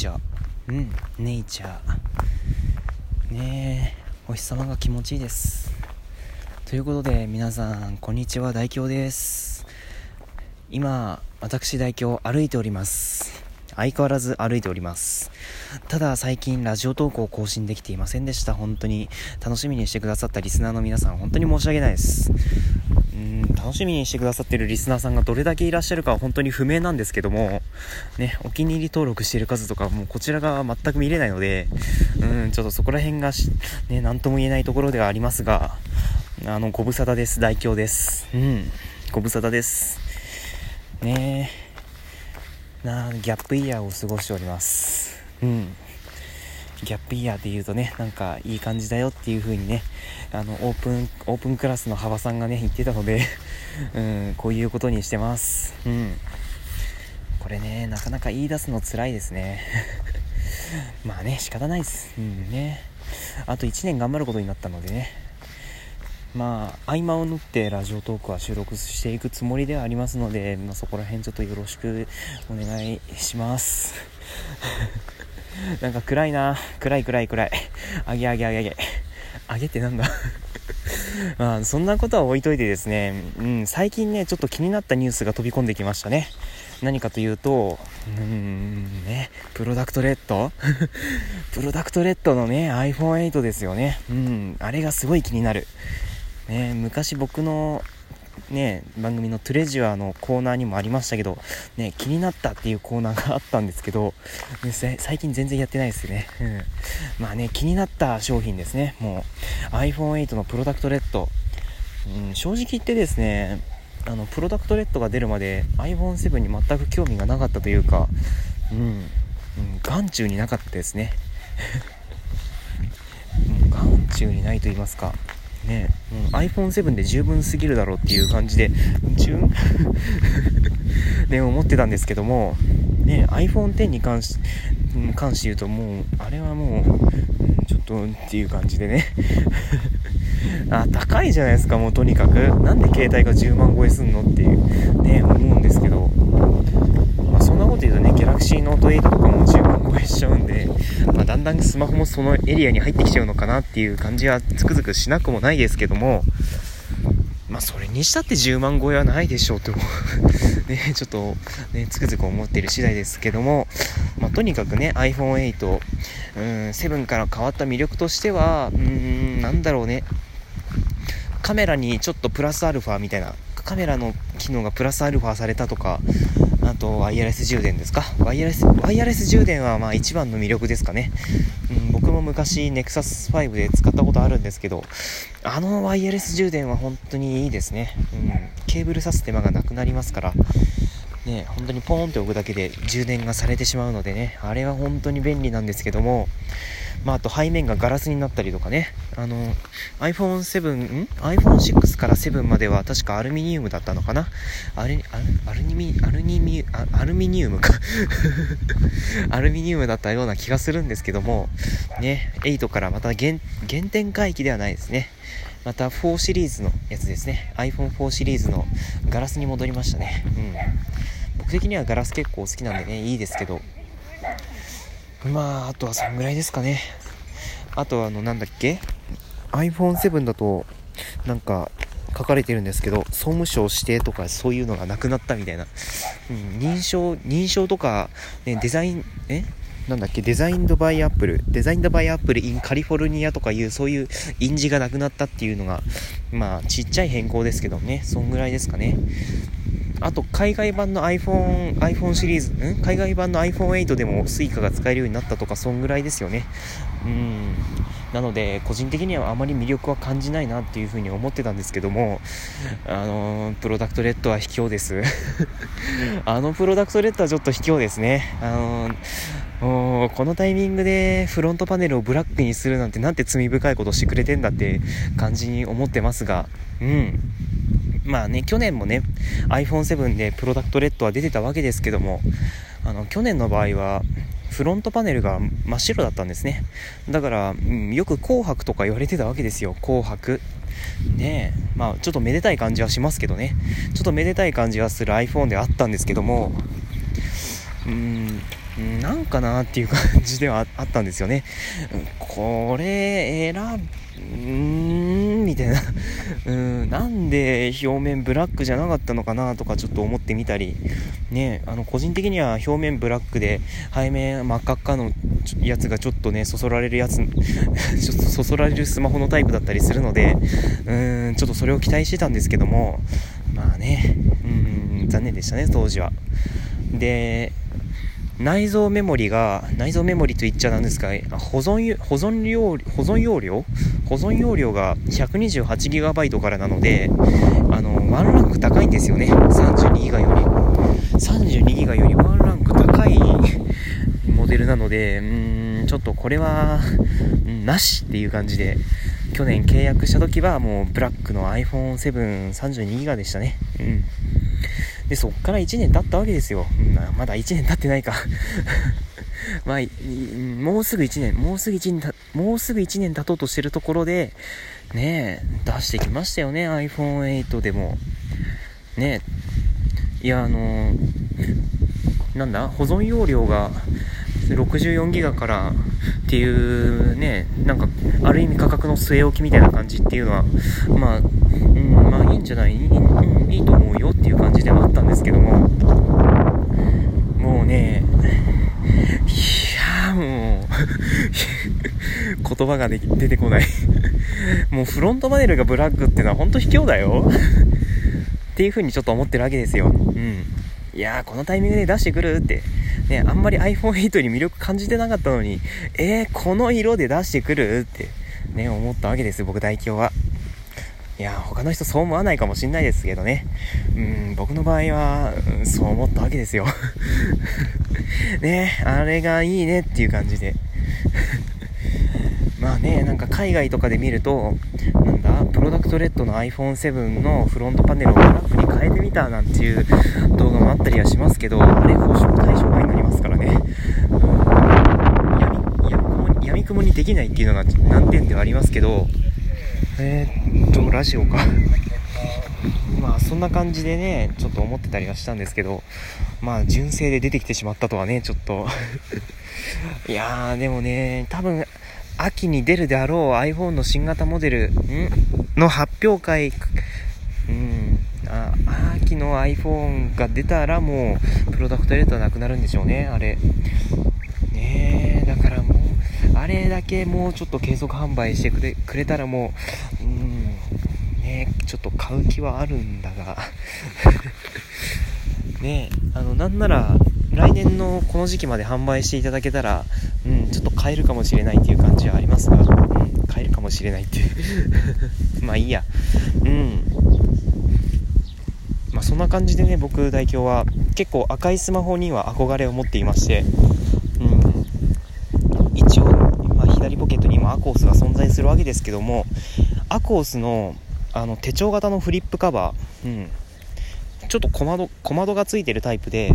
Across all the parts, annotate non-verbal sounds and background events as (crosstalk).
チャーうん。ネイチャー。ねえ。お日様が気持ちいいです。ということで皆さんこんにちは。大京です。今私大京歩いております。相変わらず歩いております。ただ最近ラジオ投稿更新できていませんでした。本当に楽しみにしてくださったリスナーの皆さん本当に申し訳ないです。楽しみにしてくださってるリスナーさんがどれだけいらっしゃるかは本当に不明なんですけども、ね、お気に入り登録している数とかもうこちらが全く見れないので、うん、ちょっとそこら辺がね、なんとも言えないところではありますが、あの、ご無沙汰です。大京です。うん、ご無沙汰です。ねなギャップイヤーを過ごしております。うん。ギャップイヤーって言うとね、なんかいい感じだよっていう風にね、あの、オープン、オープンクラスの幅さんがね、言ってたので (laughs) うん、こういうことにしてます。うん。これね、なかなか言い出すの辛いですね。(laughs) まあね、仕方ないです。うんね。あと1年頑張ることになったのでね。まあ、合間を縫ってラジオトークは収録していくつもりではありますので、まあ、そこら辺ちょっとよろしくお願いします。(laughs) なんか暗いな。暗い暗い暗い。あげあげあげあげ。あげってなんだ？(laughs) まあ、そんなことは置いといてですね、うん、最近ね、ちょっと気になったニュースが飛び込んできましたね。何かというと、うん、ね、プロダクトレッド？(laughs) プロダクトレッドのね、iPhone8 ですよね。うん、あれがすごい気になる。ね、昔僕のね、番組のトレジュアのコーナーにもありましたけど、ね、気になったっていうコーナーがあったんですけど、ね、最近全然やってないですね。うん。まあね、気になった商品ですね。もう iPhone8 のプロダクトレッド。うん、正直言ってですね、あの、プロダクトレッドが出るまで iPhone7 に全く興味がなかったというか、うん、うん、眼中になかったですね。(laughs) 眼中にないと言いますか。ね、うん、iPhone7 で十分すぎるだろうっていう感じで、十 (laughs) ね、思ってたんですけども、ね、iPhone10 に関し、関して言うともう、あれはもう、ちょっとっていう感じでね。(laughs) あ、高いじゃないですか、もうとにかく。なんで携帯が10万超えすんのっていう、ね、思うんですけど。まあ、そんなこと言うとね、Galaxy Note 8とかも10万超えしちゃうんで、まあ、だんだんスマホもそのエリアに入ってきちゃうのかなっていう感じはつくづくしなくもないですけども、まあ、それにしたって10万超えはないでしょうとね、ちょっと、ね、つくづく思っている次第ですけども、まあ、とにかくね、iPhone8、うん、7から変わった魅力としては、うん、なんだろうね、カメラにちょっとプラスアルファみたいな、カメラの機能がプラスアルファされたとか、あと、ワイヤレス充電ですか？ワイヤレス、ワイヤレス充電はまあ一番の魅力ですかね。うん、僕も昔 Nexus 5で使ったことあるんですけど、あのワイヤレス充電は本当にいいですね。うん、ケーブル挿す手間がなくなりますから、ね、本当にポーンって置くだけで充電がされてしまうのでね、あれは本当に便利なんですけども、まあ、あと背面がガラスになったりとかね、あの、iPhone7、ん ?iPhone6 から7までは確かアルミニウムだったのかな？あれ、アルミ、アルミミ、アルミニウムか (laughs) アルミニウムだったような気がするんですけども、ね、8からまた原原点回帰ではないですね。また4シリーズのやつですね。iPhone4 シリーズのガラスに戻りましたね。うん。僕的にはガラス結構好きなんでね、いいですけど。まあ、あとはそんぐらいですかね。あとはあの、なんだっけ ?iPhone7 だと、なんか、書かれてるんですけど、総務省指定とかそういうのがなくなったみたいな。うん、認証、認証とか、ね、デザイン、え？なんだっけ、デザインドバイアップル、デザインドバイアップル in カリフォルニアとかいう、そういう印字がなくなったっていうのが、まあ、ちっちゃい変更ですけどね、そんぐらいですかね。あと、海外版の iPhone、iPhone シリーズ、ん？海外版の iPhone8 でも Suica が使えるようになったとか、そんぐらいですよね。うん。なので、個人的にはあまり魅力は感じないなっていうふうに思ってたんですけども、あの、プロダクトレッドは卑怯です。(laughs) あのプロダクトレッドはちょっと卑怯ですね。あのこのタイミングでフロントパネルをブラックにするなんてなんて罪深いことしてくれてんだって感じに思ってますが、うん。まあね、去年もね、iPhone7 でプロダクトレッドは出てたわけですけども、あの、去年の場合は、フロントパネルが真っ白だったんですね。だから、うん、よく紅白とか言われてたわけですよ。紅白。ねえ。まあ、ちょっとめでたい感じはしますけどね。ちょっとめでたい感じはする iPhone であったんですけども、うーん、なんかなっていう感じではあったんですよね。これ、選うーん、みたいな。(laughs) うん、なんで表面ブラックじゃなかったのかなとかちょっと思ってみたり、ね、あの、個人的には表面ブラックで背面真っ赤っかのやつがちょっとね、そそられるやつ、(laughs) ちょっとそそられるスマホのタイプだったりするので、うん、ちょっとそれを期待してたんですけども、まあね、うん、残念でしたね、当時は。で、内蔵メモリが、内蔵メモリと言っちゃなんですか、保存、保存容、保存容量？保存容量が 128GB からなので、あの、ワンランク高いんですよね。32GB より。32GB よりワンランク高いモデルなので、うーん、ちょっとこれは、なしっていう感じで、去年契約した時はもうブラックの iPhone732GB でしたね。うん。で、そっから1年経ったわけですよ。まだ1年経ってないか (laughs) まあ、もうすぐ1年、もうすぐ1年もうすぐ1年経とうとしてるところで、ねえ出してきましたよね、iPhone8 でも。ねえいや、あのー、なんだ、保存容量が64ギガからっていうね、なんか、ある意味価格の据え置きみたいな感じっていうのは、まあ、うん、まあいいんじゃない？いい,、うん、いいと思うよっていう感じではあったんですけども、もうね、いやもう (laughs) 言葉が出てこないもうフロントパネルがブラックっていうのは本当卑怯だよっていう風にちょっと思ってるわけですよ。うん。いやー、このタイミングで出してくるって。ね、あんまり iPhone8 に魅力感じてなかったのに、えー、この色で出してくるって、ね、思ったわけです、僕代表は。いや、他の人そう思わないかもしんないですけどね。うん、僕の場合は、うん、そう思ったわけですよ。(laughs) ね、あれがいいねっていう感じで。(laughs) まあね、なんか海外とかで見ると、なんだ、プロダクトレッドの iPhone7 のフロントパネルをブラックに変えてみたなんていう動画もあったりはしますけど、あれ報酬対象外になりますからね。闇、闇雲にできないっていうのが難点ではありますけど、えー、っと、ラジオか。まあそんな感じでね、ちょっと思ってたりはしたんですけど、まあ純正で出てきてしまったとはね、ちょっと (laughs) いやーでもね、多分秋に出るであろう iPhone の新型モデルの発表会、うん、あ秋の iPhone が出たらもうプロダクトレートはなくなるんでしょうね、あれ。ねえ、あれだけもうちょっと継続販売してくれくれたらもう、うん、ねちょっと買う気はあるんだが (laughs) ねあの、なんなら、来年のこの時期まで販売していただけたら、うん、ちょっと買えるかもしれないっていう感じはありますが、うん、買えるかもしれないっていう (laughs) まあいいや。うん。まあそんな感じでね、僕代表は結構赤いスマホには憧れを持っていまして、うん。一応、まあ、左ポケットに今アコーするわけですけども、アコースのあの手帳型のフリップカバー、うん。ちょっと小窓、小窓がついてるタイプで、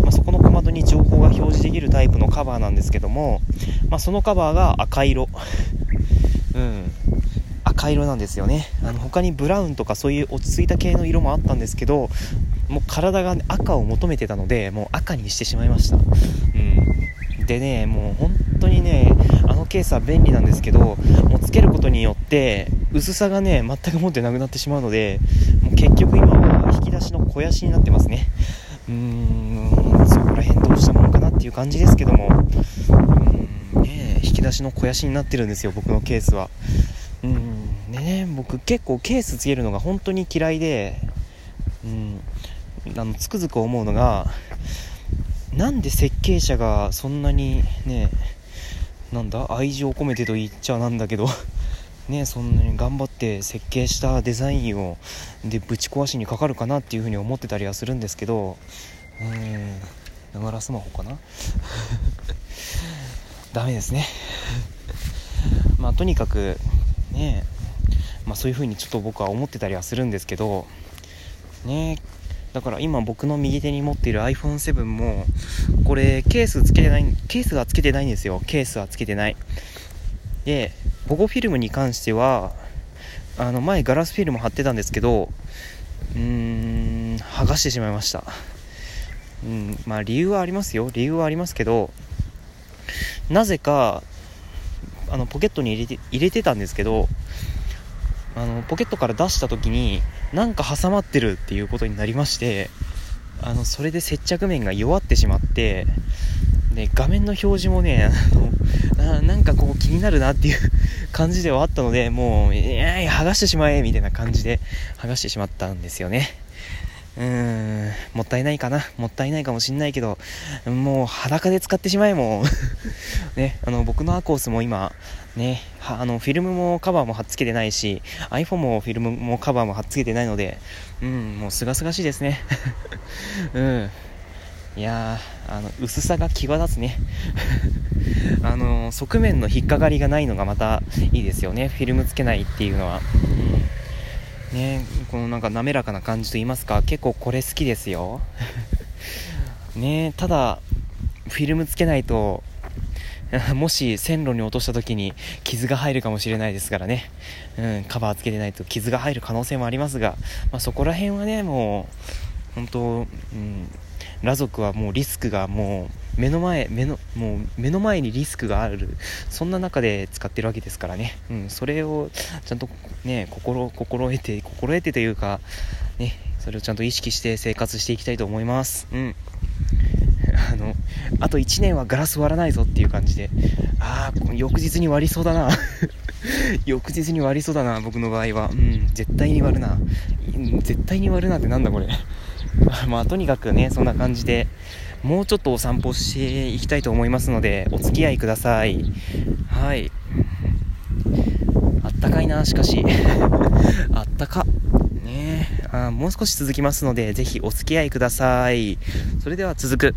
まあ、そこの小窓に情報が表示できるタイプのカバーなんですけども、まあ、そのカバーが赤色。(laughs) うん。赤色なんですよね。あの、他にブラウンとかそういう落ち着いた系の色もあったんですけど、もう体が、赤を求めてたので、もう赤にしてしまいました。うん。でね、もう本当にね、あのケースは便利なんですけど、もうつけることによって、薄さがね、全く持ってなくなってしまうので、もう結局今は引き出しの肥やしになってますね。うーん、そこら辺どうしたものかなっていう感じですけども、うん、ね引き出しの肥やしになってるんですよ、僕のケースは。うん、ね、僕結構ケースつけるのが本当に嫌いで、うん、あの、つくづく思うのが、なんで設計者がそんなにね、なんだ、愛情込めてと言っちゃなんだけど。(laughs) ね、そんなに頑張って設計したデザインをでぶち壊しにかかるかなっていうふうに思ってたりはするんですけど。うん。ながらスマホかな？(laughs) ダメですね。(laughs) まあとにかくねまあそういうふうにちょっと僕は思ってたりはするんですけど。ねだから今僕の右手に持っている iPhone7 もこれケースつけてないケースがつけてないんですよ。ケースはつけてない。で保護フィルムに関してはあの前ガラスフィルム貼ってたんですけどうーん剥がしてしまいました。うん、まあ理由はありますよ。理由はありますけどなぜかあのポケットに入れて入れてたんですけどあのポケットから出した時になんか挟まってるっていうことになりましてあのそれで接着面が弱ってしまってで画面の表示もねあのなんかこう気になるなっていう感じではあったのでもういやいや剥がしてしまえみたいな感じで剥がしてしまったんですよね。うーんもったいないかな。もったいないかもしんないけどもう裸で使ってしまえも (laughs) ねあの僕のアコースも今ねあのフィルムもカバーも貼っつけてないし iPhone もフィルムもカバーも貼っつけてないのでうんもうすがすがしいですね。(laughs) うん。いやあの薄さが際立つね。(laughs) あの側面の引っかかりがないのがまたいいですよね。フィルムつけないっていうのは、うん、ねこのなんか滑らかな感じと言いますか結構これ好きですよ。(laughs) ねただフィルムつけないと (laughs) もし線路に落とした時に傷が入るかもしれないですからね、うん、カバーつけてないと傷が入る可能性もありますが、まあ、そこら辺はねもう本当、うん、裸族はもうリスクがもう目の前目のもう目の前にリスクがあるそんな中で使ってるわけですからね、うん、それをちゃんとね心心得て心得てというかねそれをちゃんと意識して生活していきたいと思います。うん。(laughs) あのあと1年はガラス割らないぞっていう感じで。ああ翌日に割りそうだな。(laughs) 翌日に割りそうだな僕の場合は。うん絶対に割るな。絶対に割るなってなんだこれ。(laughs) まあとにかくねそんな感じでもうちょっとお散歩していきたいと思いますのでお付き合いください。はい。あったかいなしかし。(laughs) あったか。ね。あもう少し続きますのでぜひお付き合いください。それでは続く。